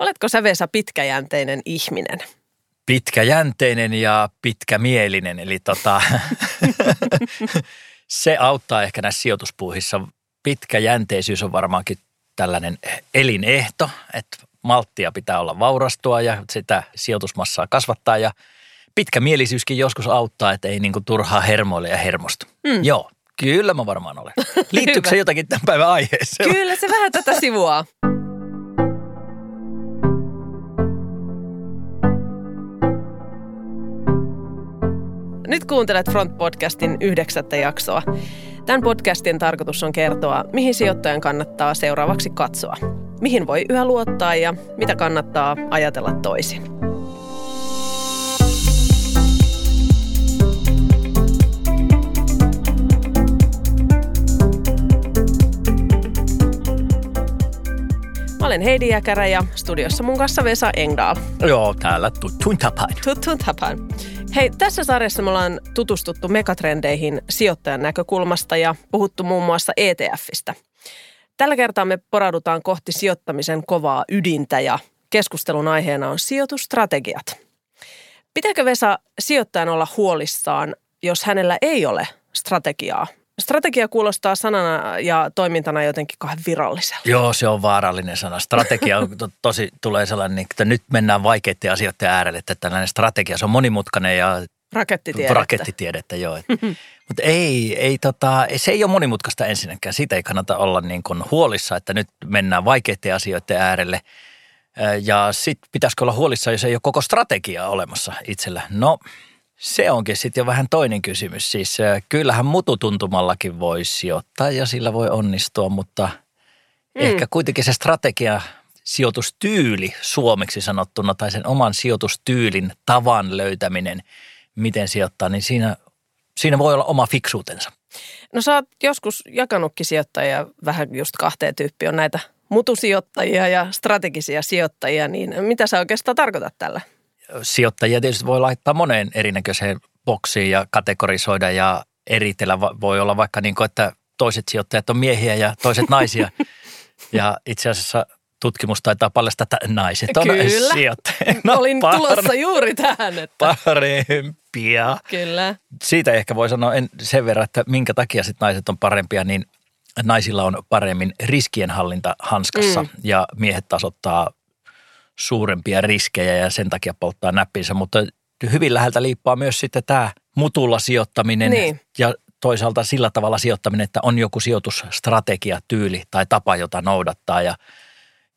Oletko sä Vesa pitkäjänteinen ihminen? Pitkäjänteinen ja pitkämielinen, eli tota, se auttaa ehkä näissä sijoituspuuhissa. Pitkäjänteisyys on varmaankin tällainen elinehto, että malttia pitää olla vaurastua ja sitä sijoitusmassaa kasvattaa ja pitkämielisyyskin joskus auttaa, että ei niinku turhaa hermoille ja hermostu. Mm. Joo, kyllä mä varmaan olen. Liittyykö se jotakin tämän päivän aiheeseen? Kyllä se vähän tätä sivuaa. Nyt kuuntelet Front-podcastin yhdeksättä jaksoa. Tämän podcastin tarkoitus on kertoa, mihin sijoittajan kannattaa seuraavaksi katsoa. Mihin voi yhä luottaa ja mitä kannattaa ajatella toisin. Mä olen Heidi Jäkärä ja studiossa mun kanssa Vesa Engdahl. Joo, täällä tuttuun tapaan. Tuttuun tapaan. Hei, tässä sarjassa me ollaan tutustuttu megatrendeihin sijoittajan näkökulmasta ja puhuttu muun muassa ETFistä. Tällä kertaa me poraudutaan kohti sijoittamisen kovaa ydintä ja keskustelun aiheena on sijoitustrategiat. Pitääkö Vesa sijoittajan olla huolissaan, jos hänellä ei ole strategiaa Strategia kuulostaa sanana ja toimintana jotenkin kahden virallisella. Joo, se on vaarallinen sana. Strategia on to, tosi, tulee sellainen, että nyt mennään vaikeiden asioiden äärelle, että tällainen strategia, se on monimutkainen ja Rakettitiedettä. Rakettitiedettä, joo. Mutta ei, ei tota, se ei ole monimutkaista ensinnäkään. Siitä ei kannata olla niin kuin huolissa, että nyt mennään vaikeiden asioiden äärelle. Ja sitten pitäisikö olla huolissa, jos ei ole koko strategiaa olemassa itsellä. No, se onkin sitten jo vähän toinen kysymys. Siis kyllähän mututuntumallakin voi sijoittaa ja sillä voi onnistua, mutta mm. ehkä kuitenkin se strategia, sijoitustyyli suomeksi sanottuna tai sen oman sijoitustyylin tavan löytäminen, miten sijoittaa, niin siinä, siinä voi olla oma fiksuutensa. No sä oot joskus jakanutkin sijoittajia vähän just kahteen tyyppiin. On näitä mutusijoittajia ja strategisia sijoittajia, niin mitä sä oikeastaan tarkoitat tällä? Sijoittajia tietysti voi laittaa moneen erinäköiseen boksiin ja kategorisoida ja eritellä. Voi olla vaikka niin kuin, että toiset sijoittajat on miehiä ja toiset naisia. ja itse asiassa tutkimus taitaa paljastaa, että naiset on Kyllä. sijoittajia. No, Olin par- tulossa juuri tähän. Että... Parempia. Kyllä. Siitä ehkä voi sanoa en, sen verran, että minkä takia sit naiset on parempia, niin naisilla on paremmin riskienhallinta hanskassa mm. ja miehet tasoittaa suurempia riskejä ja sen takia polttaa näppinsä, mutta hyvin läheltä liippaa myös sitten tämä mutulla sijoittaminen niin. ja toisaalta sillä tavalla sijoittaminen, että on joku sijoitusstrategia, tyyli tai tapa, jota noudattaa ja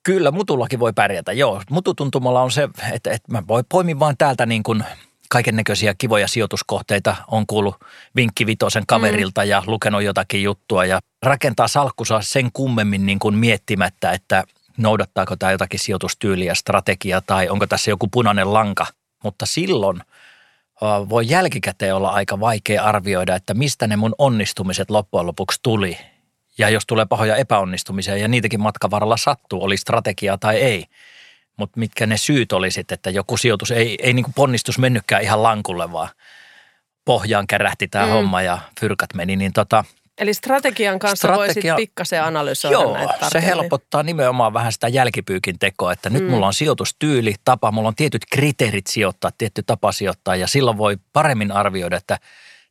Kyllä, mutullakin voi pärjätä. Joo, mututuntumalla on se, että, että mä voin poimin vaan täältä niin kuin kaiken näköisiä kivoja sijoituskohteita. On kuullut vinkki vitosen kaverilta mm. ja lukenut jotakin juttua ja rakentaa salkkusa sen kummemmin niin kuin miettimättä, että noudattaako tämä jotakin sijoitustyyliä, strategiaa tai onko tässä joku punainen lanka. Mutta silloin voi jälkikäteen olla aika vaikea arvioida, että mistä ne mun onnistumiset loppujen lopuksi tuli. Ja jos tulee pahoja epäonnistumisia ja niitäkin matkan varrella sattuu, oli strategiaa tai ei. Mutta mitkä ne syyt olisit, että joku sijoitus ei, ei niin kuin ponnistus mennytkään ihan lankulle, vaan pohjaan kärähti tämä mm. homma ja fyrkat meni, niin tota – Eli strategian kanssa Strategia, voisit pikkasen analysoida joo, näitä se helpottaa nimenomaan vähän sitä jälkipyykin tekoa, että nyt mm. mulla on sijoitustyyli, tapa, mulla on tietyt kriteerit sijoittaa, tietty tapa sijoittaa ja silloin voi paremmin arvioida, että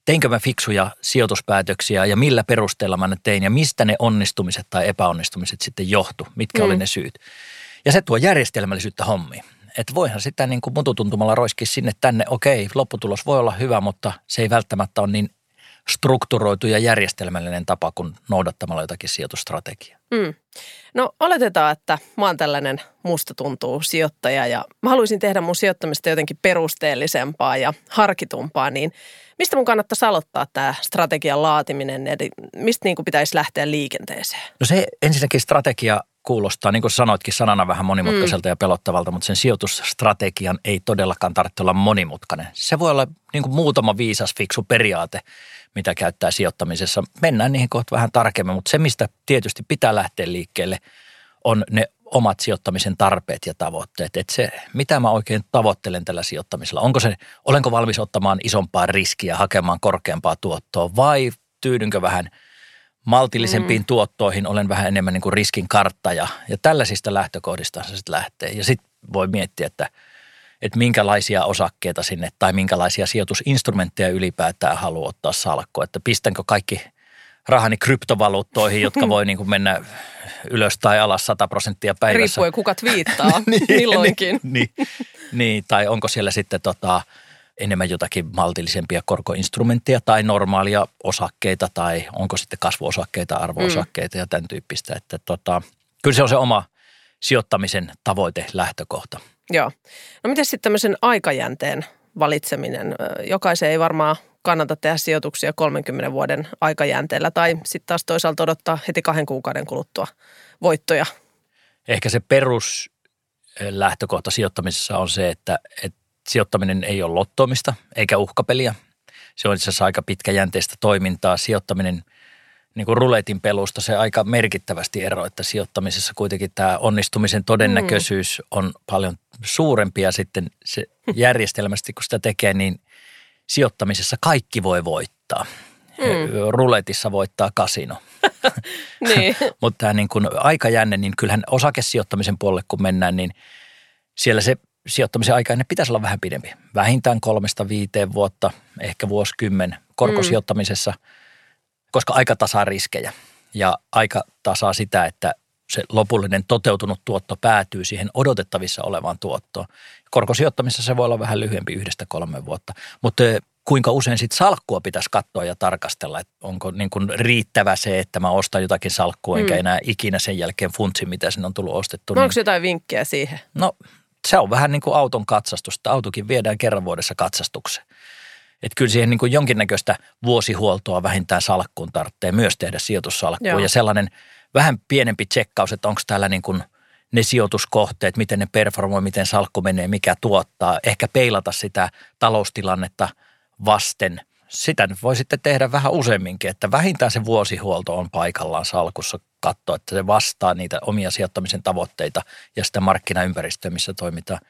teinkö mä fiksuja sijoituspäätöksiä ja millä perusteella mä ne tein ja mistä ne onnistumiset tai epäonnistumiset sitten johtu, mitkä mm. oli ne syyt. Ja se tuo järjestelmällisyyttä hommiin. Että voihan sitä niin kuin mututuntumalla roiskii sinne tänne, okei, lopputulos voi olla hyvä, mutta se ei välttämättä ole niin strukturoitu ja järjestelmällinen tapa kuin noudattamalla jotakin sijoitustrategiaa. Mm. No oletetaan, että mä oon tällainen musta tuntuu sijoittaja ja mä haluaisin tehdä mun sijoittamista jotenkin perusteellisempaa ja harkitumpaa, niin mistä mun kannattaisi aloittaa tämä strategian laatiminen, eli mistä niin kuin pitäisi lähteä liikenteeseen? No se ensinnäkin strategia kuulostaa, niin kuin sanoitkin, sanana vähän monimutkaiselta mm. ja pelottavalta, mutta sen sijoitusstrategian ei todellakaan tarvitse olla monimutkainen. Se voi olla niin kuin muutama viisas, fiksu periaate, mitä käyttää sijoittamisessa. Mennään niihin kohta vähän tarkemmin, mutta se, mistä tietysti pitää lähteä liikkeelle, on ne omat sijoittamisen tarpeet ja tavoitteet. Että se, mitä mä oikein tavoittelen tällä sijoittamisella. Onko se, olenko valmis ottamaan isompaa riskiä, hakemaan korkeampaa tuottoa vai tyydynkö vähän maltillisempiin mm. tuottoihin, olen vähän enemmän niin kuin riskin karttaja. Ja tällaisista lähtökohdista se sitten lähtee. Ja sitten voi miettiä, että, että minkälaisia osakkeita sinne tai minkälaisia sijoitusinstrumentteja ylipäätään haluaa ottaa salkkoon. Että pistänkö kaikki rahani kryptovaluuttoihin, jotka voi niin kuin mennä ylös tai alas 100 prosenttia päivässä. Riippuen kuka viittaa niin, milloinkin. Niin, niin, niin, tai onko siellä sitten tota, enemmän jotakin maltillisempia korkoinstrumentteja tai normaalia osakkeita tai onko sitten kasvuosakkeita, arvoosakkeita mm. ja tämän tyyppistä. Että tota, kyllä se on se oma sijoittamisen tavoite, lähtökohta. Joo. No miten sitten tämmöisen aikajänteen valitseminen? Jokaisen ei varmaan kannata tehdä sijoituksia 30 vuoden aikajänteellä tai sitten taas toisaalta odottaa heti kahden kuukauden kuluttua voittoja. Ehkä se perus lähtökohta sijoittamisessa on se, että, että sijoittaminen ei ole lottoamista eikä uhkapeliä. Se on itse asiassa aika pitkäjänteistä toimintaa. Sijoittaminen niin kuin ruletin pelusta se aika merkittävästi ero, että sijoittamisessa kuitenkin tämä onnistumisen todennäköisyys mm. on paljon suurempi ja sitten se järjestelmästi kun sitä tekee, niin sijoittamisessa kaikki voi voittaa. Mm. Ruletissa voittaa kasino. niin. Mutta tämä niin kuin aikajänne, niin kyllähän osakesijoittamisen puolelle kun mennään, niin siellä se sijoittamisen aika ne pitäisi olla vähän pidempi. Vähintään kolmesta viiteen vuotta, ehkä vuosikymmen korkosijoittamisessa, mm. Koska aika tasaa riskejä ja aika tasaa sitä, että se lopullinen toteutunut tuotto päätyy siihen odotettavissa olevaan tuottoon. Korkosijoittamisessa se voi olla vähän lyhyempi, yhdestä kolme vuotta, mutta kuinka usein sitten salkkua pitäisi katsoa ja tarkastella, että onko niin kuin riittävä se, että mä ostan jotakin salkkua, enkä mm. enää ikinä sen jälkeen funtsi, mitä sen on tullut ostettu. No niin, onko jotain vinkkejä siihen? No se on vähän niin kuin auton katsastusta. Autokin viedään kerran vuodessa katsastukseen. Että kyllä siihen niin kuin jonkinnäköistä vuosihuoltoa vähintään salkkuun tarvitsee myös tehdä sijoitussalkkuun. Ja sellainen vähän pienempi tsekkaus, että onko täällä niin kuin ne sijoituskohteet, miten ne performoi, miten salkku menee, mikä tuottaa. Ehkä peilata sitä taloustilannetta vasten – sitä nyt voi sitten tehdä vähän useamminkin, että vähintään se vuosihuolto on paikallaan salkussa katsoa, että se vastaa niitä omia sijoittamisen tavoitteita ja sitä markkinaympäristöä, missä toimitaan.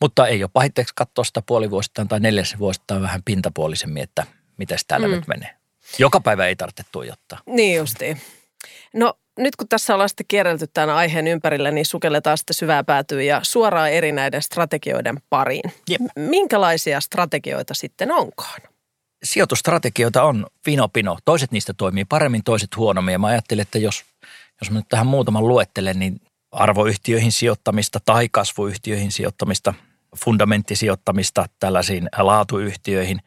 Mutta ei ole pahitteeksi katsoa sitä puolivuosittain tai neljäsvuosittain vähän pintapuolisemmin, että miten täällä mm. nyt menee. Joka päivä ei tarvitse tuijottaa. Niin justiin. No nyt kun tässä ollaan sitten kierrelty tämän aiheen ympärillä, niin sukelletaan sitten syvää päätyä ja suoraan eri näiden strategioiden pariin. Jep. Minkälaisia strategioita sitten onkaan? sijoitustrategioita on pino. Toiset niistä toimii paremmin, toiset huonommin. Ja mä ajattelin, että jos, jos mä nyt tähän muutaman luettelen, niin arvoyhtiöihin sijoittamista tai kasvuyhtiöihin sijoittamista, fundamenttisijoittamista tällaisiin laatuyhtiöihin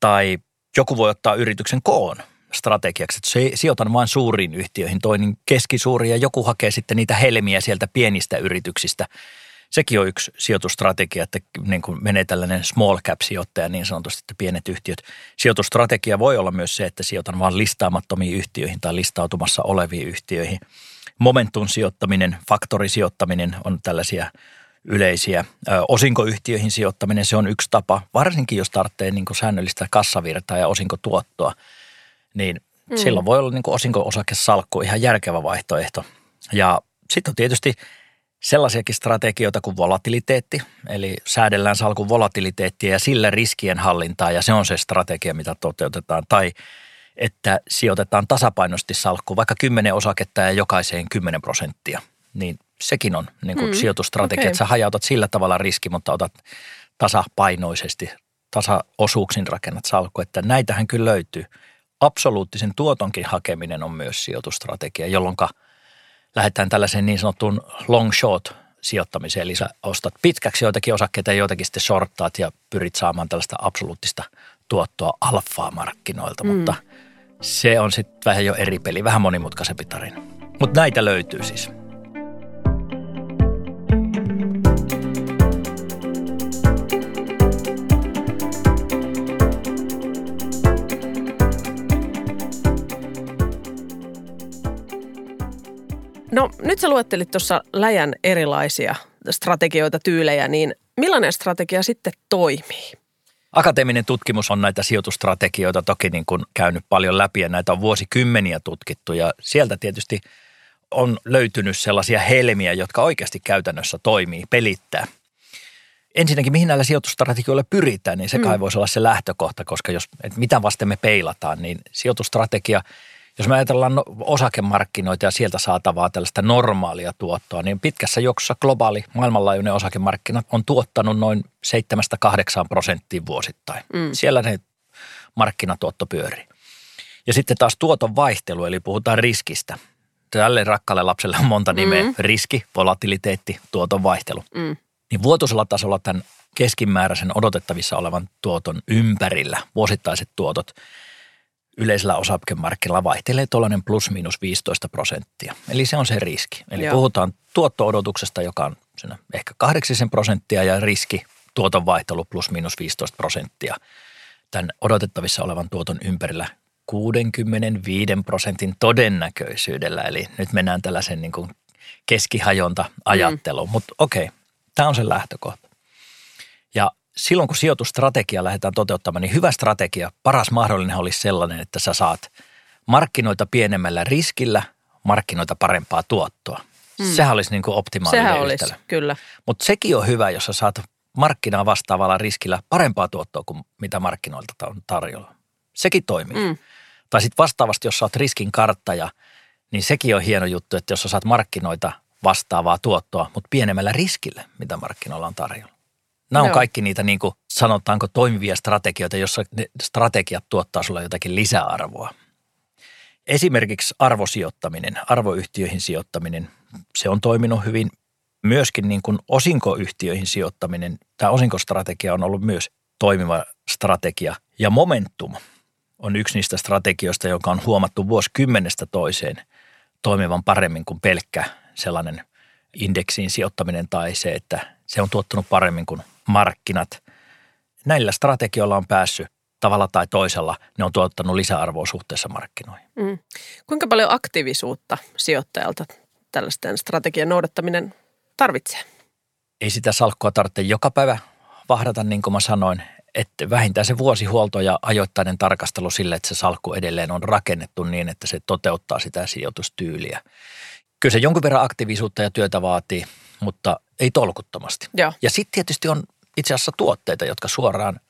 tai joku voi ottaa yrityksen koon strategiaksi, että sijoitan vain suuriin yhtiöihin, toinen keskisuuri ja joku hakee sitten niitä helmiä sieltä pienistä yrityksistä – sekin on yksi sijoitustrategia, että niin kuin menee tällainen small cap sijoittaja niin sanotusti, että pienet yhtiöt. Sijoitustrategia voi olla myös se, että sijoitan vain listaamattomiin yhtiöihin tai listautumassa oleviin yhtiöihin. Momentum sijoittaminen, faktorisijoittaminen on tällaisia yleisiä. Osinkoyhtiöihin sijoittaminen, se on yksi tapa, varsinkin jos tarvitsee niin säännöllistä kassavirtaa ja osinkotuottoa, niin mm. silloin voi olla niin osinko-osakesalkku ihan järkevä vaihtoehto. Ja sitten on tietysti sellaisiakin strategioita kuin volatiliteetti, eli säädellään salkun volatiliteettia ja sillä riskien hallintaa ja se on se strategia, mitä toteutetaan. Tai että sijoitetaan tasapainoisesti salkkuun vaikka 10 osaketta ja jokaiseen 10 prosenttia, niin sekin on niin kuin mm, sijoitustrategia, okay. että sä hajautat sillä tavalla riski, mutta otat tasapainoisesti, tasaosuuksin rakennat salkku, että näitähän kyllä löytyy. Absoluuttisen tuotonkin hakeminen on myös sijoitustrategia, jolloin – lähdetään tällaiseen niin sanottuun long short sijoittamiseen. Eli sä ostat pitkäksi joitakin osakkeita ja joitakin sitten shorttaat ja pyrit saamaan tällaista absoluuttista tuottoa alfaa markkinoilta, mm. mutta se on sitten vähän jo eri peli, vähän monimutkaisempi tarina. Mutta näitä löytyy siis. No nyt sä luettelit tuossa läjän erilaisia strategioita, tyylejä, niin millainen strategia sitten toimii? Akateeminen tutkimus on näitä sijoitustrategioita toki niin kuin käynyt paljon läpi ja näitä on vuosikymmeniä tutkittu ja sieltä tietysti on löytynyt sellaisia helmiä, jotka oikeasti käytännössä toimii, pelittää. Ensinnäkin, mihin näillä sijoitustrategioilla pyritään, niin se mm. kai voisi olla se lähtökohta, koska jos, että mitä vasten me peilataan, niin sijoitustrategia – Jos me ajatellaan no, osakemarkkinoita ja sieltä saatavaa tällaista normaalia tuottoa, niin pitkässä juoksussa globaali maailmanlaajuinen osakemarkkina on tuottanut noin 7-8 prosenttia vuosittain. Mm. Siellä ne markkinatuotto pyörii. Ja sitten taas tuoton vaihtelu, eli puhutaan riskistä. Tälle rakkaalle lapselle on monta nimeä. Mm. Riski, volatiliteetti, tuoton vaihtelu. Mm. Niin vuotuisella tasolla tämän keskimääräisen odotettavissa olevan tuoton ympärillä vuosittaiset tuotot yleisellä osakemarkkinoilla vaihtelee tuollainen plus miinus 15 prosenttia. Eli se on se riski. Eli Joo. puhutaan tuotto-odotuksesta, joka on ehkä 8 prosenttia ja riski tuoton vaihtelu plus miinus 15 prosenttia tämän odotettavissa olevan tuoton ympärillä 65 prosentin todennäköisyydellä. Eli nyt mennään tällaisen niin kuin keskihajonta-ajatteluun. Mm. Mutta okei, tämä on se lähtökohta. Ja silloin kun sijoitustrategia lähdetään toteuttamaan, niin hyvä strategia, paras mahdollinen olisi sellainen, että sä saat markkinoita pienemmällä riskillä, markkinoita parempaa tuottoa. Mm. Sehän olisi niin kuin optimaalinen Sehän yhtälö. olisi, kyllä. Mutta sekin on hyvä, jos sä saat markkinaa vastaavalla riskillä parempaa tuottoa kuin mitä markkinoilta on tarjolla. Sekin toimii. Mm. Tai sitten vastaavasti, jos sä oot riskin karttaja, niin sekin on hieno juttu, että jos sä saat markkinoita vastaavaa tuottoa, mutta pienemmällä riskillä, mitä markkinoilla on tarjolla. Nämä on Joo. kaikki niitä niin kuin sanotaanko toimivia strategioita, jossa ne strategiat tuottaa sulle jotakin lisäarvoa. Esimerkiksi arvosijoittaminen, arvoyhtiöihin sijoittaminen, se on toiminut hyvin. Myöskin niin kuin osinkoyhtiöihin sijoittaminen, tämä osinkostrategia on ollut myös toimiva strategia. Ja momentum on yksi niistä strategioista, joka on huomattu vuosikymmenestä toiseen toimivan paremmin kuin pelkkä sellainen indeksiin sijoittaminen tai se, että se on tuottanut paremmin kuin markkinat. Näillä strategioilla on päässyt tavalla tai toisella, ne on tuottanut lisäarvoa suhteessa markkinoihin. Mm. Kuinka paljon aktiivisuutta sijoittajalta tällaisten strategian noudattaminen tarvitsee? Ei sitä salkkua tarvitse joka päivä vahdata, niin kuin mä sanoin, että vähintään se vuosihuolto ja ajoittainen tarkastelu sille, että se salkku edelleen on rakennettu niin, että se toteuttaa sitä sijoitustyyliä. Kyllä se jonkun verran aktiivisuutta ja työtä vaatii, mutta ei tolkuttomasti. Joo. Ja sitten tietysti on itse asiassa tuotteita, jotka suoraan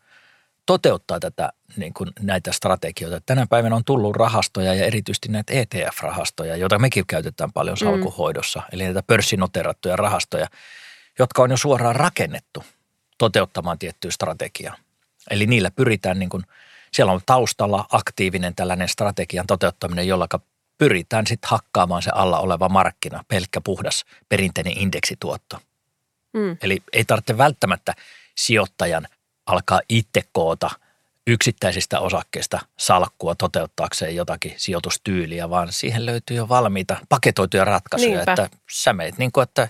toteuttaa tätä, niin kuin näitä strategioita. Tänä päivänä on tullut rahastoja ja erityisesti näitä ETF-rahastoja, joita mekin käytetään paljon salkuhoidossa. Mm. Eli näitä pörssinoterattuja rahastoja, jotka on jo suoraan rakennettu toteuttamaan tiettyä strategiaa. Eli niillä pyritään, niin kuin, siellä on taustalla aktiivinen tällainen strategian toteuttaminen, jolla pyritään sitten hakkaamaan se alla oleva markkina, pelkkä puhdas perinteinen indeksituotto. Mm. Eli ei tarvitse välttämättä sijoittajan alkaa itse koota yksittäisistä osakkeista salkkua toteuttaakseen jotakin sijoitustyyliä, vaan siihen löytyy jo valmiita paketoituja ratkaisuja, Niinpä. että sä meet niin kuin, että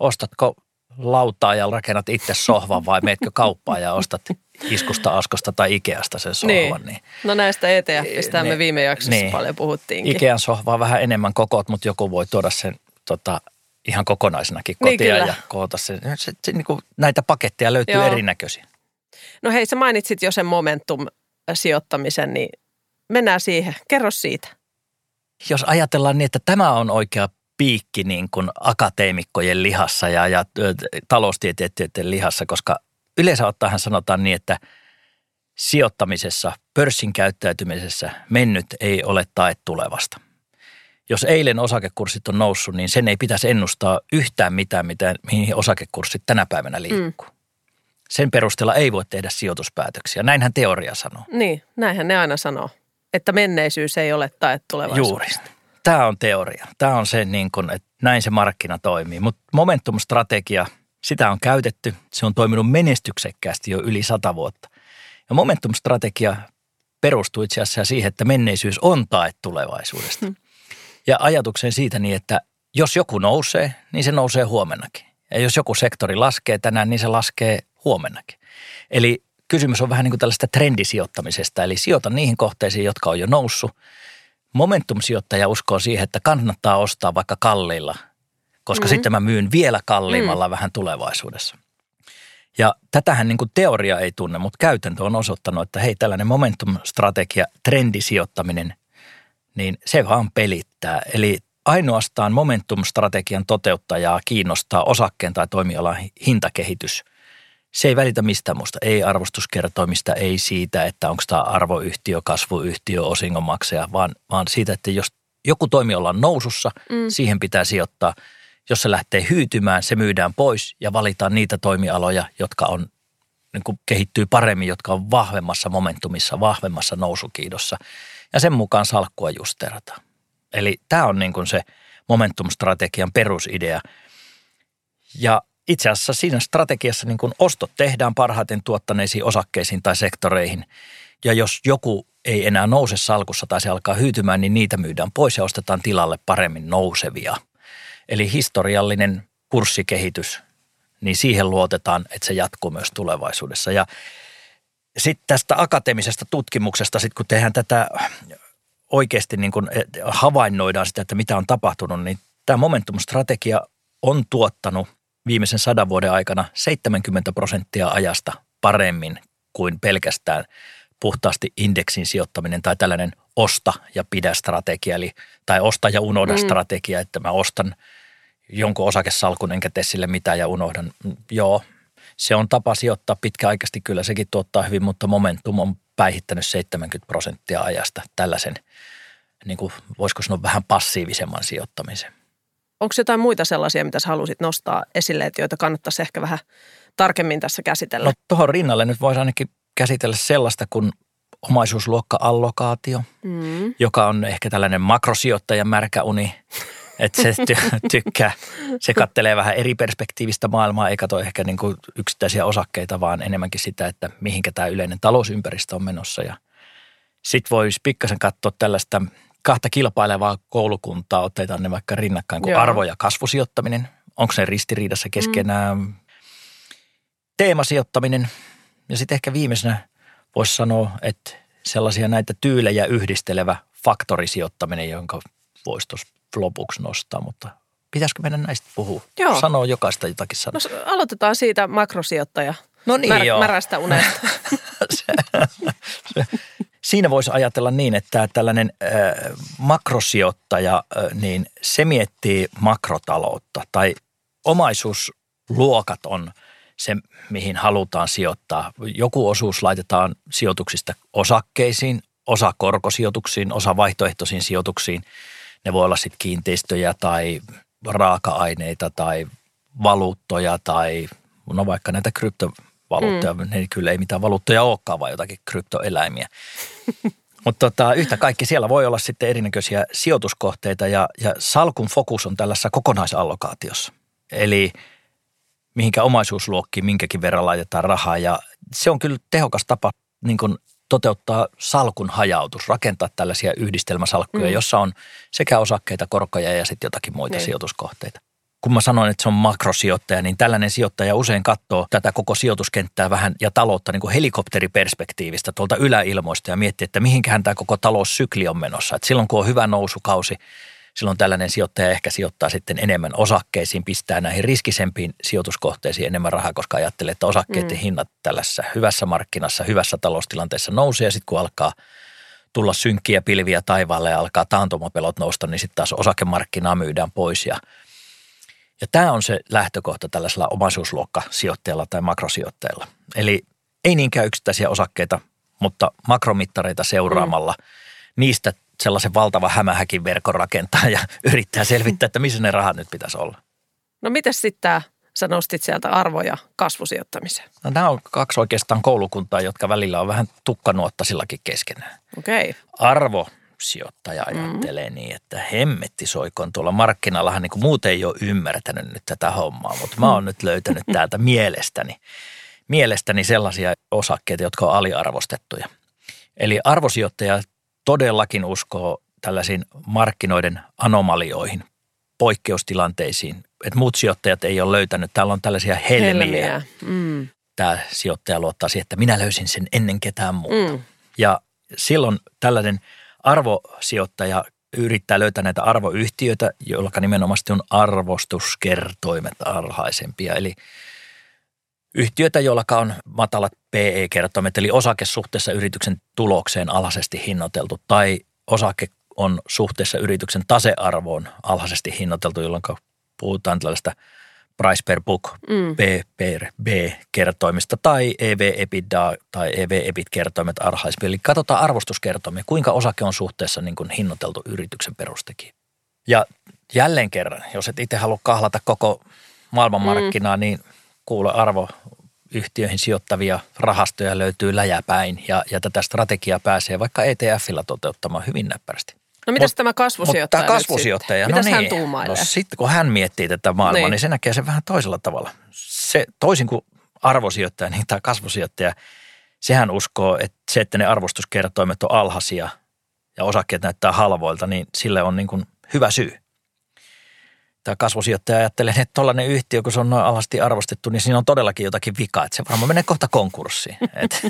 ostatko lautaa ja rakennat itse sohvan vai meetkö kauppaan ja ostat iskusta, askosta tai Ikeasta sen sohvan. Niin. niin. No näistä ETFistä niin, me viime jaksossa niin. paljon puhuttiinkin. Ikean sohva on vähän enemmän kokot, mutta joku voi tuoda sen tota, ihan kokonaisenakin niin, kotia niin, ja koota sen. Se, se, se, niin kuin, näitä paketteja löytyy Joo. erinäköisiä. No hei, sä mainitsit jo sen momentum-sijoittamisen, niin mennään siihen. Kerro siitä. Jos ajatellaan niin, että tämä on oikea piikki niin kuin akateemikkojen lihassa ja, ja taloustieteiden lihassa, koska yleensä ottaen sanotaan niin, että sijoittamisessa, pörssin käyttäytymisessä mennyt ei ole tae tulevasta. Jos eilen osakekurssit on noussut, niin sen ei pitäisi ennustaa yhtään mitään, mitä, mihin osakekurssit tänä päivänä liikkuu. Mm. Sen perusteella ei voi tehdä sijoituspäätöksiä. Näinhän teoria sanoo. Niin, näinhän ne aina sanoo, että menneisyys ei ole tae tulevaisuudesta. Juuri tämä on teoria. Tämä on se, niin kuin, että näin se markkina toimii. Mutta momentum-strategia, sitä on käytetty. Se on toiminut menestyksekkäästi jo yli sata vuotta. Ja momentum-strategia perustuu itse asiassa siihen, että menneisyys on tae tulevaisuudesta. Ja ajatukseen siitä niin, että jos joku nousee, niin se nousee huomennakin. Ja jos joku sektori laskee tänään, niin se laskee huomennakin. Eli kysymys on vähän niin kuin tällaista trendisijoittamisesta. Eli sijoita niihin kohteisiin, jotka on jo noussut Momentum-sijoittaja uskoo siihen, että kannattaa ostaa vaikka kalliilla, koska mm-hmm. sitten mä myyn vielä kalliimmalla mm. vähän tulevaisuudessa. Ja tätähän niin teoria ei tunne, mutta käytäntö on osoittanut, että hei tällainen momentum-strategia, trendisijoittaminen, niin se vaan pelittää. Eli ainoastaan momentum-strategian toteuttajaa kiinnostaa osakkeen tai toimialan hintakehitys. se ei välitä mistään muusta, ei arvostuskertoimista, ei siitä, että onko tämä arvoyhtiö, kasvuyhtiö, osingonmaksaja, vaan, vaan siitä, että jos joku toimiala on nousussa, mm. siihen pitää sijoittaa. Jos se lähtee hyytymään, se myydään pois ja valitaan niitä toimialoja, jotka on, niin kuin kehittyy paremmin, jotka on vahvemmassa momentumissa, vahvemmassa nousukiidossa. Ja sen mukaan salkkua justerataan. Eli tämä on niin kuin se momentum-strategian perusidea. Ja itse asiassa siinä strategiassa niin kuin ostot tehdään parhaiten tuottaneisiin osakkeisiin tai sektoreihin. Ja jos joku ei enää nouse salkussa tai se alkaa hyytymään, niin niitä myydään pois ja ostetaan tilalle paremmin nousevia. Eli historiallinen kurssikehitys, niin siihen luotetaan, että se jatkuu myös tulevaisuudessa. Ja sitten tästä akateemisesta tutkimuksesta, sit kun tehdään tätä oikeasti niin kun havainnoidaan sitä, että mitä on tapahtunut, niin tämä momentum-strategia on tuottanut viimeisen sadan vuoden aikana 70 prosenttia ajasta paremmin kuin pelkästään puhtaasti indeksin sijoittaminen tai tällainen osta ja pidä strategia, eli, tai osta ja unohda mm. strategia, että mä ostan jonkun osakesalkun enkä tee sille mitään ja unohdan. Joo, se on tapa sijoittaa pitkäaikaisesti, kyllä sekin tuottaa hyvin, mutta momentum on päihittänyt 70 prosenttia ajasta tällaisen, niin kuin, voisiko sanoa vähän passiivisemman sijoittamisen. Onko jotain muita sellaisia, mitä sä halusit nostaa esille, että joita kannattaisi ehkä vähän tarkemmin tässä käsitellä? No tuohon rinnalle nyt voisi ainakin käsitellä sellaista kuin omaisuusluokka-allokaatio, mm. joka on ehkä tällainen makrosijoittajan märkä uni, että se ty- tykkää, se kattelee vähän eri perspektiivistä maailmaa, ei katso ehkä niin kuin yksittäisiä osakkeita, vaan enemmänkin sitä, että mihinkä tämä yleinen talousympäristö on menossa. Ja sitten voisi pikkasen katsoa tällaista kahta kilpailevaa koulukuntaa, otetaan ne vaikka rinnakkain kuin Joo. arvo- ja kasvusijoittaminen. Onko se ristiriidassa keskenään? Mm. Teemasijoittaminen ja sitten ehkä viimeisenä voisi sanoa, että sellaisia näitä tyylejä yhdistelevä faktorisijoittaminen, jonka voisi tuossa lopuksi nostaa, mutta pitäisikö meidän näistä puhua? Joo. Sanoa jokaista jotakin sanoa. No, aloitetaan siitä makrosijoittaja. No niin, Mär, joo. Märästä unesta. se, se, siinä voisi ajatella niin, että tällainen äh, makrosijoittaja, äh, niin se miettii makrotaloutta tai omaisuusluokat on se, mihin halutaan sijoittaa. Joku osuus laitetaan sijoituksista osakkeisiin, osa korkosijoituksiin, osa vaihtoehtoisiin sijoituksiin. Ne voi olla sitten kiinteistöjä tai raaka-aineita tai valuuttoja tai no vaikka näitä krypto valuuttoja. Mm. Ne kyllä ei mitään valuuttoja olekaan, vaan jotakin kryptoeläimiä. Mutta tota, yhtä kaikki siellä voi olla sitten erinäköisiä sijoituskohteita ja, ja salkun fokus on tällaisessa kokonaisallokaatiossa. Eli mihinkä omaisuusluokkiin minkäkin verran laitetaan rahaa ja se on kyllä tehokas tapa niin kuin toteuttaa salkun hajautus, rakentaa tällaisia yhdistelmäsalkkuja, mm. jossa on sekä osakkeita, korkoja ja sitten jotakin muita niin. sijoituskohteita kun mä sanoin, että se on makrosijoittaja, niin tällainen sijoittaja usein katsoo tätä koko sijoituskenttää vähän ja taloutta niin kuin helikopteriperspektiivistä tuolta yläilmoista ja miettii, että mihinkähän tämä koko taloussykli on menossa. Että silloin kun on hyvä nousukausi, silloin tällainen sijoittaja ehkä sijoittaa sitten enemmän osakkeisiin, pistää näihin riskisempiin sijoituskohteisiin enemmän rahaa, koska ajattelee, että osakkeiden mm. hinnat tällaisessa hyvässä markkinassa, hyvässä taloustilanteessa nousee ja sitten kun alkaa tulla synkkiä pilviä taivaalle ja alkaa taantumapelot nousta, niin sitten taas osakemarkkinaa myydään pois ja – ja tämä on se lähtökohta tällaisella omaisuusluokkasijoittajalla tai makrosijoittajalla. Eli ei niinkään yksittäisiä osakkeita, mutta makromittareita seuraamalla mm. niistä sellaisen valtava hämähäkin verkon rakentaa ja yrittää selvittää, että missä ne rahat nyt pitäisi olla. No miten sitten tämä, sä nostit sieltä arvoja kasvusijoittamiseen? No nämä on kaksi oikeastaan koulukuntaa, jotka välillä on vähän tukkanuottasillakin keskenään. Okei. Okay. Arvo sijoittaja ajattelee mm. niin, että hemmetti soikoon tuolla markkinallahan niin kuin muuten ei ole ymmärtänyt nyt tätä hommaa, mutta mä oon nyt löytänyt täältä mielestäni, mielestäni sellaisia osakkeita, jotka on aliarvostettuja. Eli arvosijoittaja todellakin uskoo tällaisiin markkinoiden anomalioihin, poikkeustilanteisiin, että muut sijoittajat ei ole löytänyt. Täällä on tällaisia helmiä. helmiä. Mm. Tämä sijoittaja luottaa siihen, että minä löysin sen ennen ketään muuta. Mm. Ja silloin tällainen – arvosijoittaja yrittää löytää näitä arvoyhtiöitä, joilla nimenomaan on arvostuskertoimet alhaisempia. Eli yhtiöitä, joilla on matalat PE-kertoimet, eli osake suhteessa yrityksen tulokseen alhaisesti hinnoiteltu, tai osake on suhteessa yrityksen tasearvoon alhaisesti hinnoiteltu, jolloin puhutaan tällaista price per book, mm. B per B kertoimista tai EV EBITDA tai EV EBIT kertoimet arhaisempi. Eli katsotaan arvostuskertoimia, kuinka osake on suhteessa niin kuin hinnoiteltu yrityksen perustekijä. Ja jälleen kerran, jos et itse halua kahlata koko maailmanmarkkinaa, mm. niin kuule arvo yhtiöihin sijoittavia rahastoja löytyy läjäpäin ja, ja tätä strategiaa pääsee vaikka ETFillä toteuttamaan hyvin näppärästi. No mitäs Mut, tämä kasvusijoittaja Tämä kasvusijoittaja, no niin, hän tuumailee? No sitten kun hän miettii tätä maailmaa, niin. niin se näkee sen vähän toisella tavalla. Se, toisin kuin arvosijoittaja, niin tämä kasvusijoittaja, sehän uskoo, että se, että ne arvostuskertoimet on alhaisia ja osakkeet näyttää halvoilta, niin sille on niin kuin hyvä syy. Tämä kasvusijoittaja ajattelee, että tuollainen yhtiö, kun se on noin alasti arvostettu, niin siinä on todellakin jotakin vikaa, että se varmaan menee kohta konkurssiin.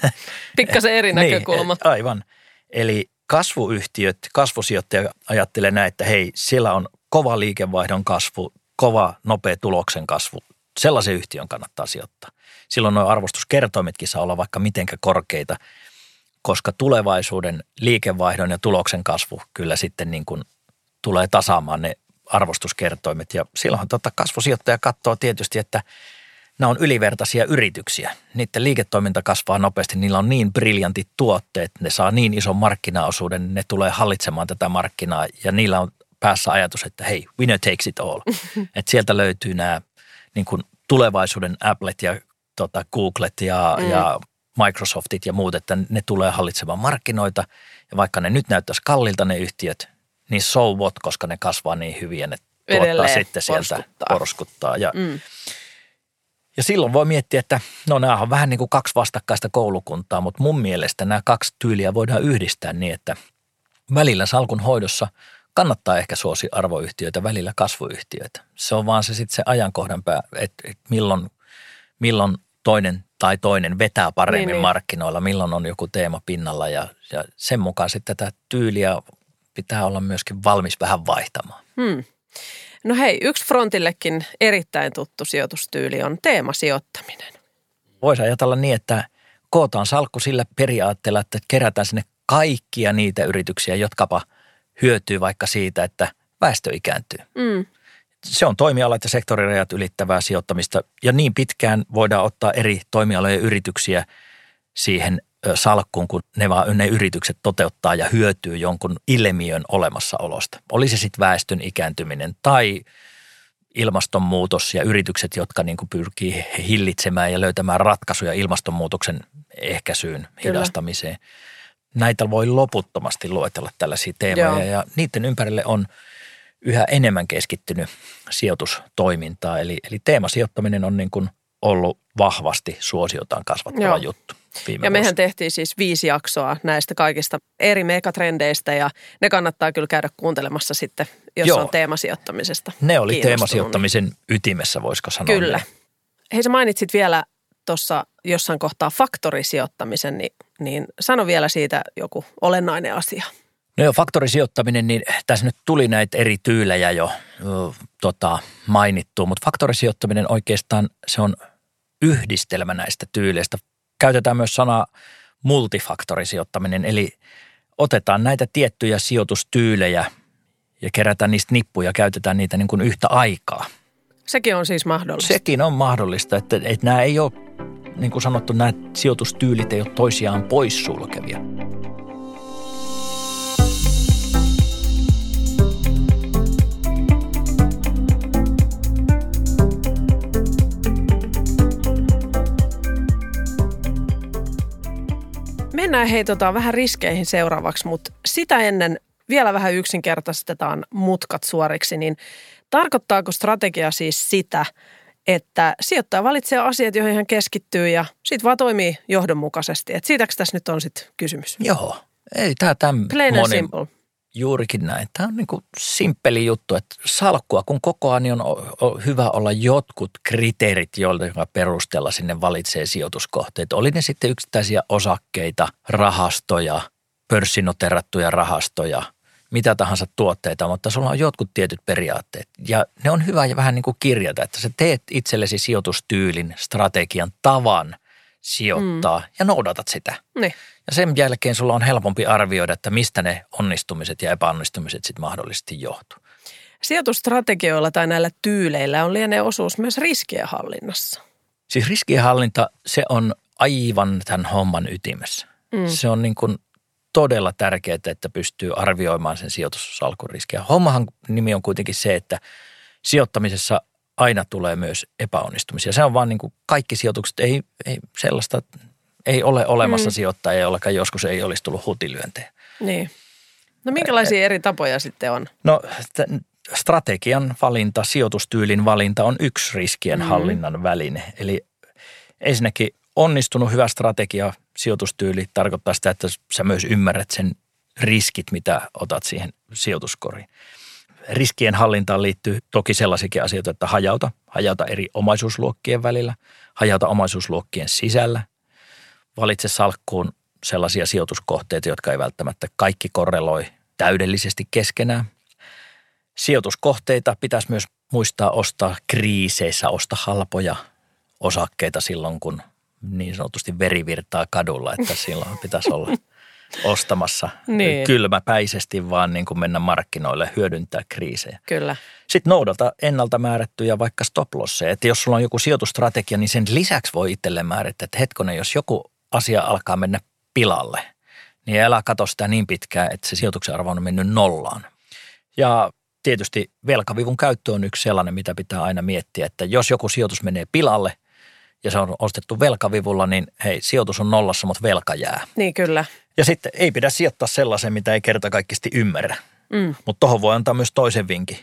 Pikkasen eri niin, näkökulma. Niin, aivan. Eli kasvuyhtiöt, kasvusijoittaja ajattelee näin, että hei, siellä on kova liikevaihdon kasvu, kova nopea tuloksen kasvu. Sellaisen yhtiön kannattaa sijoittaa. Silloin nuo arvostuskertoimetkin saa olla vaikka mitenkä korkeita, koska tulevaisuuden liikevaihdon ja tuloksen kasvu kyllä sitten niin kuin tulee tasaamaan ne arvostuskertoimet. Ja silloinhan tota kasvusijoittaja katsoo tietysti, että – nämä on ylivertaisia yrityksiä. Niiden liiketoiminta kasvaa nopeasti, niillä on niin briljantit tuotteet, ne saa niin ison markkinaosuuden, ne tulee hallitsemaan tätä markkinaa ja niillä on päässä ajatus, että hei, winner takes it all. että sieltä löytyy nämä niin kuin tulevaisuuden Applet ja tota, Googlet ja, mm. ja Microsoftit ja muut, että ne tulee hallitsemaan markkinoita. Ja vaikka ne nyt näyttäisi kallilta ne yhtiöt, niin so what, koska ne kasvaa niin hyvin ne tuottaa Edelleen sitten sieltä porskuttaa. porskuttaa. Ja, mm. Ja silloin voi miettiä, että no nämä on vähän niin kuin kaksi vastakkaista koulukuntaa, mutta mun mielestä nämä kaksi tyyliä voidaan yhdistää niin, että välillä salkun hoidossa kannattaa ehkä suosi arvoyhtiöitä, välillä kasvuyhtiöitä. Se on vaan se sitten se ajankohdan pää, että, että milloin, milloin toinen tai toinen vetää paremmin niin, niin. markkinoilla, milloin on joku teema pinnalla ja, ja sen mukaan sitten tätä tyyliä pitää olla myöskin valmis vähän vaihtamaan. Hmm. No hei, yksi Frontillekin erittäin tuttu sijoitustyyli on teemasijoittaminen. Voisi ajatella niin, että kootaan salkku sillä periaatteella, että kerätään sinne kaikkia niitä yrityksiä, jotkapa hyötyy vaikka siitä, että väestö ikääntyy. Mm. Se on toimialat ja sektorirajat ylittävää sijoittamista ja niin pitkään voidaan ottaa eri toimialojen yrityksiä siihen salkkuun, kun ne, vaan, ne yritykset toteuttaa ja hyötyy jonkun ilmiön olemassaolosta. Oli se sitten väestön ikääntyminen tai ilmastonmuutos ja yritykset, jotka niin kuin pyrkii hillitsemään ja löytämään ratkaisuja ilmastonmuutoksen ehkäisyyn, hidastamiseen. Kyllä. Näitä voi loputtomasti luetella tällaisia teemoja Joo. ja niiden ympärille on yhä enemmän keskittynyt sijoitustoimintaa. Eli, eli teemasijoittaminen on niin kuin ollut vahvasti suosiotaan kasvattava Joo. juttu viime Ja mehän vuosi. tehtiin siis viisi jaksoa näistä kaikista eri megatrendeistä ja ne kannattaa kyllä käydä kuuntelemassa sitten, jos Joo. on teemasijoittamisesta Ne oli teemasijoittamisen ytimessä, voisiko sanoa. Kyllä. Niin. Hei sä mainitsit vielä tuossa jossain kohtaa faktorisijoittamisen, niin, niin sano vielä siitä joku olennainen asia. No joo, faktorisijoittaminen, niin tässä nyt tuli näitä eri tyylejä jo tota, mainittu, mutta faktorisijoittaminen oikeastaan se on yhdistelmä näistä tyyleistä käytetään myös sanaa multifaktorisijoittaminen, eli otetaan näitä tiettyjä sijoitustyylejä ja kerätään niistä nippuja, käytetään niitä niin kuin yhtä aikaa. Sekin on siis mahdollista. Sekin on mahdollista, että, että nämä ei ole, niin kuin sanottu, nämä sijoitustyylit ei ole toisiaan poissulkevia. Mennään hei tota, vähän riskeihin seuraavaksi, mutta sitä ennen vielä vähän yksinkertaistetaan mutkat suoriksi, niin tarkoittaako strategia siis sitä, että sijoittaja valitsee asiat, joihin hän keskittyy ja sitten vaan toimii johdonmukaisesti. Et siitäkö tässä nyt on sitten kysymys? Joo, ei tämä tämän Plain moni, simple. Juurikin näin. Tämä on niin kuin simppeli juttu, että salkkua kun kokoaa, niin on, hyvä olla jotkut kriteerit, joilla perusteella sinne valitsee sijoituskohteet. Oli ne sitten yksittäisiä osakkeita, rahastoja, pörssinoterattuja rahastoja, mitä tahansa tuotteita, mutta sulla on jotkut tietyt periaatteet. Ja ne on hyvä ja vähän niin kuin kirjata, että sä teet itsellesi sijoitustyylin, strategian, tavan sijoittaa mm. ja noudatat sitä. Niin. Ja sen jälkeen sulla on helpompi arvioida, että mistä ne onnistumiset ja epäonnistumiset sitten mahdollisesti johtuu. Sijoitustrategioilla tai näillä tyyleillä on lienee osuus myös riskien hallinnassa. Siis riskienhallinta, se on aivan tämän homman ytimessä. Mm. Se on niin kuin todella tärkeää, että pystyy arvioimaan sen sijoitussalkun riskiä. Hommahan nimi on kuitenkin se, että sijoittamisessa aina tulee myös epäonnistumisia. Se on vaan niin kuin kaikki sijoitukset, ei, ei sellaista, ei ole olemassa mm. sijoittajia, jollakaan joskus ei olisi tullut hutilyöntejä. Niin. No minkälaisia eri tapoja sitten on? No strategian valinta, sijoitustyylin valinta on yksi riskien mm. hallinnan väline. Eli ensinnäkin onnistunut hyvä strategia, sijoitustyyli tarkoittaa sitä, että sä myös ymmärrät sen riskit, mitä otat siihen sijoituskoriin. Riskien hallintaan liittyy toki sellaisiakin asioita, että hajauta, hajauta eri omaisuusluokkien välillä, hajauta omaisuusluokkien sisällä. Valitse salkkuun sellaisia sijoituskohteita, jotka ei välttämättä kaikki korreloi täydellisesti keskenään. Sijoituskohteita pitäisi myös muistaa ostaa kriiseissä, osta halpoja osakkeita silloin, kun niin sanotusti verivirtaa kadulla, että silloin pitäisi olla ostamassa niin. kylmäpäisesti vaan niin kuin mennä markkinoille hyödyntää kriisejä. Kyllä. Sitten noudata ennalta määrättyjä vaikka stop losseja. Että jos sulla on joku sijoitustrategia, niin sen lisäksi voi itselle määrittää, että hetkonen, jos joku asia alkaa mennä pilalle, niin älä katso sitä niin pitkään, että se sijoituksen arvo on mennyt nollaan. Ja tietysti velkavivun käyttö on yksi sellainen, mitä pitää aina miettiä, että jos joku sijoitus menee pilalle – ja se on ostettu velkavivulla, niin hei, sijoitus on nollassa, mutta velka jää. Niin kyllä. Ja sitten ei pidä sijoittaa sellaiseen, mitä ei kerta kaikkisti ymmärrä. Mm. Mutta tuohon voi antaa myös toisen vinkin.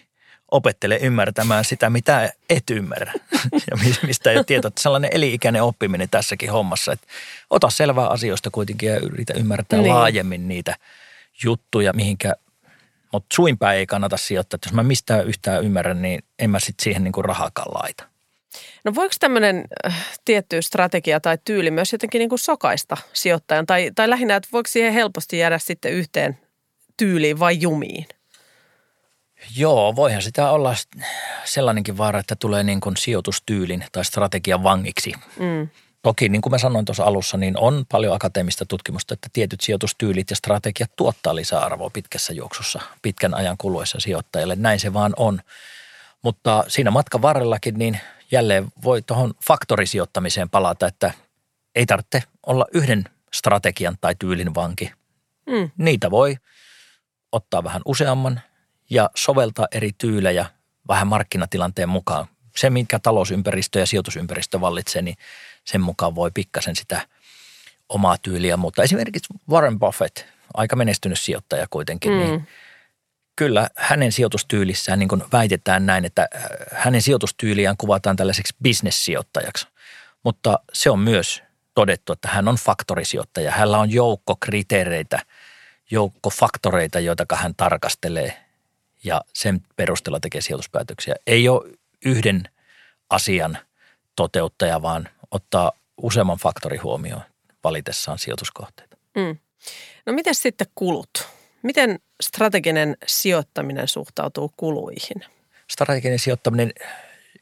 Opettele ymmärtämään sitä, mitä et ymmärrä ja mistä ei ole tietoa. Että sellainen eli-ikäinen oppiminen tässäkin hommassa. Että ota selvää asioista kuitenkin ja yritä ymmärtää niin. laajemmin niitä juttuja, mihinkä mutta suinpäin ei kannata sijoittaa. Että jos mä mistään yhtään ymmärrän, niin en mä sitten siihen niinku rahakaan laita. No voiko tämmöinen äh, tietty strategia tai tyyli myös jotenkin niin kuin sokaista sijoittajan? Tai, tai lähinnä, että voiko siihen helposti jäädä sitten yhteen tyyliin vai jumiin? Joo, voihan sitä olla sellainenkin vaara, että tulee niin kuin sijoitustyylin tai strategian vangiksi. Mm. Toki, niin kuin mä sanoin tuossa alussa, niin on paljon akateemista tutkimusta, että tietyt sijoitustyylit ja strategiat tuottaa lisäarvoa pitkässä juoksussa, pitkän ajan kuluessa sijoittajalle. Näin se vaan on. Mutta siinä matkan varrellakin niin jälleen voi tuohon faktorisijoittamiseen palata, että ei tarvitse olla yhden strategian tai tyylin vanki. Mm. Niitä voi ottaa vähän useamman ja soveltaa eri tyylejä vähän markkinatilanteen mukaan. Se, minkä talousympäristö ja sijoitusympäristö vallitsee, niin sen mukaan voi pikkasen sitä omaa tyyliä. Mutta esimerkiksi Warren Buffett, aika menestynyt sijoittaja kuitenkin, niin mm. niin kyllä hänen sijoitustyylissään niin kuin väitetään näin, että äh, hänen sijoitustyyliään kuvataan tällaiseksi bisnessijoittajaksi. Mutta se on myös todettu, että hän on faktorisijoittaja. Hänellä on joukko kriteereitä, joukko faktoreita, joita hän tarkastelee ja sen perusteella tekee sijoituspäätöksiä. Ei ole yhden asian toteuttaja, vaan ottaa useamman faktorin huomioon valitessaan sijoituskohteita. Mm. No miten sitten kulut? Miten strateginen sijoittaminen suhtautuu kuluihin? Strateginen sijoittaminen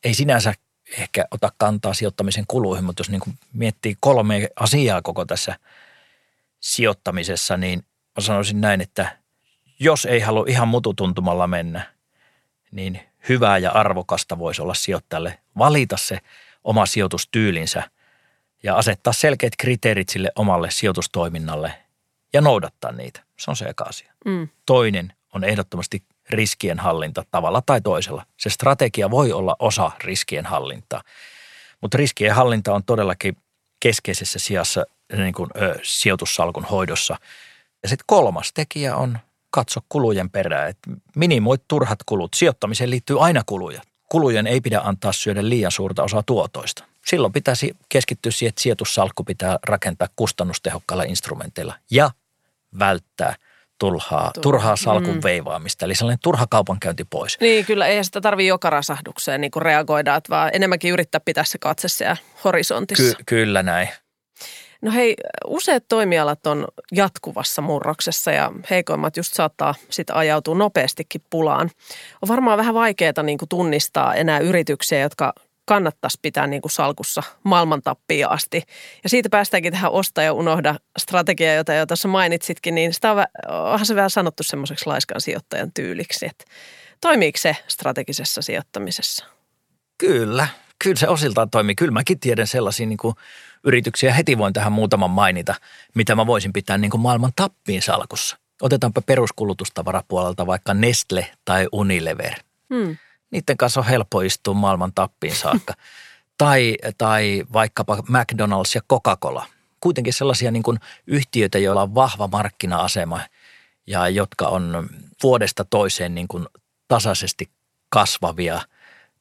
ei sinänsä ehkä ota kantaa sijoittamisen kuluihin, mutta jos niin kuin miettii kolme asiaa koko tässä sijoittamisessa, niin mä sanoisin näin, että jos ei halua ihan mututuntumalla mennä, niin hyvää ja arvokasta voisi olla sijoittajalle valita se oma sijoitustyylinsä ja asettaa selkeät kriteerit sille omalle sijoitustoiminnalle ja noudattaa niitä. Se on se eka asia. Mm. Toinen on ehdottomasti riskien hallinta tavalla tai toisella. Se strategia voi olla osa riskien hallintaa, mutta riskien hallinta on todellakin keskeisessä sijassa niin kuin, ö, sijoitussalkun hoidossa. Ja sitten kolmas tekijä on katso kulujen perään, että minimoit turhat kulut. Sijoittamiseen liittyy aina kuluja. Kulujen ei pidä antaa syödä liian suurta osaa tuotoista. Silloin pitäisi keskittyä siihen, että sijoitussalkku pitää rakentaa kustannustehokkailla instrumenteilla ja välttää turhaa, turhaa salkun mm. veivaamista, eli sellainen turha kaupankäynti pois. Niin, kyllä ei sitä tarvitse joka rasahdukseen niin kuin reagoida, vaan enemmänkin yrittää pitää se katse siellä horisontissa. Ky- kyllä näin. No hei, useat toimialat on jatkuvassa murroksessa ja heikoimmat just saattaa sitten ajautua nopeastikin pulaan. On varmaan vähän vaikeaa niin tunnistaa enää yrityksiä, jotka kannattaisi pitää niin kuin salkussa maailman asti. Ja siitä päästäänkin tähän osta ja unohda strategia, jota jo tuossa mainitsitkin, niin sitä on, onhan se vähän sanottu semmoiseksi laiskan sijoittajan tyyliksi, että Toimiiko se strategisessa sijoittamisessa? Kyllä, kyllä se osiltaan toimii. Kyllä mäkin tiedän sellaisia niin kuin yrityksiä, heti voin tähän muutaman mainita, mitä mä voisin pitää niin kuin maailman tappiin salkussa. Otetaanpa peruskulutustavarapuolelta vaikka Nestle tai Unilever. Hmm. Niiden kanssa on helppo istua maailman tappiin saakka. tai, tai vaikkapa McDonald's ja Coca-Cola. Kuitenkin sellaisia niin kuin yhtiöitä, joilla on vahva markkina-asema ja jotka on vuodesta toiseen niin kuin tasaisesti kasvavia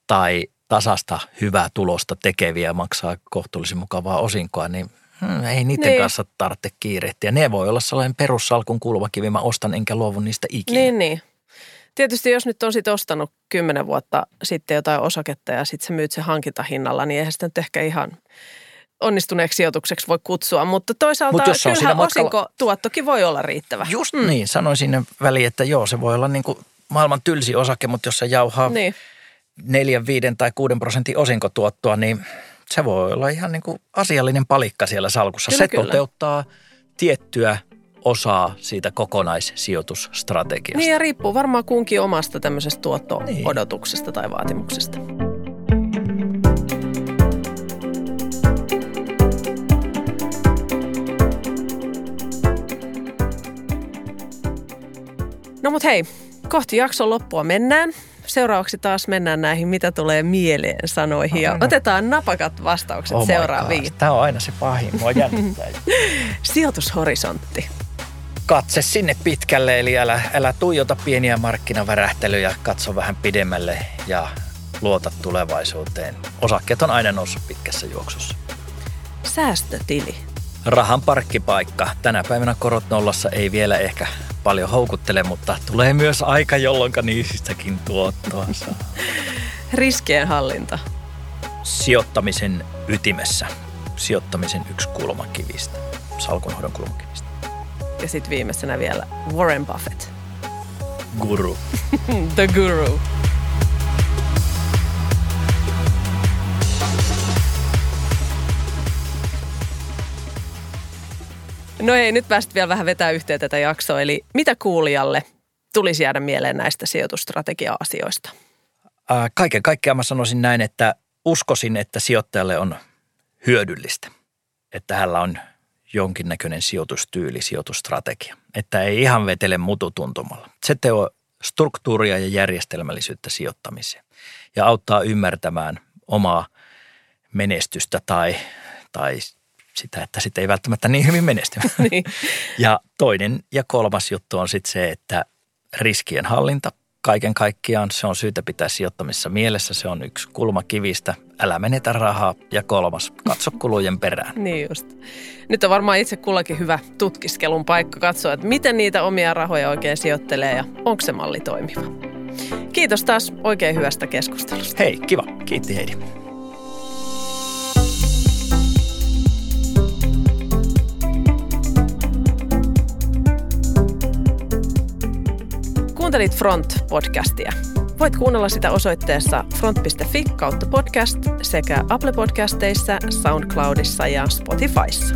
tai tasasta hyvää tulosta tekeviä maksaa kohtuullisen mukavaa osinkoa, niin hmm, ei niiden niin. kanssa tarvitse kiirehtiä. Ne voi olla sellainen perussalkun kulmakivi, mä ostan enkä luovu niistä ikinä. Niin, niin. Tietysti jos nyt on sit ostanut kymmenen vuotta sitten jotain osaketta ja sitten sä myyt se hankintahinnalla, niin eihän sitä nyt ehkä ihan onnistuneeksi sijoitukseksi voi kutsua, mutta toisaalta Mut jos kyllähän matkalla... tuottokin voi olla riittävä. Just niin, sanoin sinne väliin, että joo, se voi olla niin kuin maailman tylsi osake, mutta jos se jauhaa niin. 4, 5 tai 6 prosentin osinkotuottoa, niin se voi olla ihan niin kuin asiallinen palikka siellä salkussa. Kyllä, se kyllä. toteuttaa tiettyä osaa siitä kokonaissijoitusstrategiasta. Niin ja riippuu varmaan kunkin omasta tämmöisestä tuotto-odotuksesta niin. tai vaatimuksesta. No mut hei, kohti jakson loppua mennään. Seuraavaksi taas mennään näihin, mitä tulee mieleen sanoihin. Ja otetaan napakat vastaukset oh seuraaviin. Tämä on aina se pahin, mua jännittää. Sijoitushorisontti. Katse sinne pitkälle, eli älä, älä tuijota pieniä markkinavärähtelyjä, katso vähän pidemmälle ja luota tulevaisuuteen. Osakkeet on aina noussut pitkässä juoksussa. Säästötili. Rahan parkkipaikka. Tänä päivänä korot nollassa ei vielä ehkä paljon houkuttele, mutta tulee myös aika, jolloin niistäkin tuottoa saa. Riskien hallinta. Sijoittamisen ytimessä. Sijoittamisen yksi kulmakivistä. Salkunhoidon kulmakivistä. Ja sitten viimeisenä vielä Warren Buffett. Guru. The guru. No ei, nyt päästä vielä vähän vetää yhteen tätä jaksoa. Eli mitä kuulijalle tulisi jäädä mieleen näistä sijoitustrategia-asioista? Kaiken kaikkiaan mä sanoisin näin, että uskoisin, että sijoittajalle on hyödyllistä, että hänellä on jonkinnäköinen sijoitustyyli, sijoitustrategia. Että ei ihan vetele mututuntumalla. Se teo struktuuria ja järjestelmällisyyttä sijoittamiseen ja auttaa ymmärtämään omaa menestystä tai, tai sitä, että sitten ei välttämättä niin hyvin menesty. niin. Ja toinen ja kolmas juttu on sitten se, että riskien hallinta kaiken kaikkiaan se on syytä pitää sijoittamissa mielessä. Se on yksi kulma kivistä. Älä menetä rahaa. Ja kolmas, katso kulujen perään. niin just. Nyt on varmaan itse kullakin hyvä tutkiskelun paikka katsoa, että miten niitä omia rahoja oikein sijoittelee ja onko se malli toimiva. Kiitos taas oikein hyvästä keskustelusta. Hei, kiva. Kiitti Heidi. Kuuntelit Front-podcastia. Voit kuunnella sitä osoitteessa front.fi kautta podcast sekä Apple Podcasteissa, SoundCloudissa ja Spotifyssa.